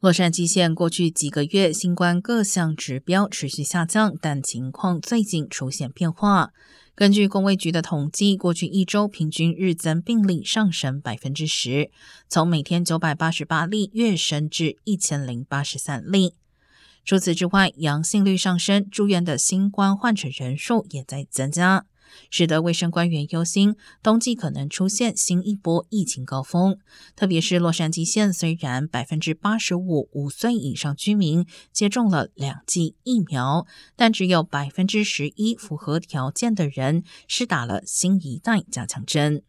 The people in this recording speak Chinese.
洛杉矶县过去几个月新冠各项指标持续下降，但情况最近出现变化。根据公卫局的统计，过去一周平均日增病例上升百分之十，从每天九百八十八例跃升至一千零八十三例。除此之外，阳性率上升，住院的新冠患者人数也在增加。使得卫生官员忧心，冬季可能出现新一波疫情高峰。特别是洛杉矶县，虽然百分之八十五五岁以上居民接种了两剂疫苗，但只有百分之十一符合条件的人是打了新一代加强针。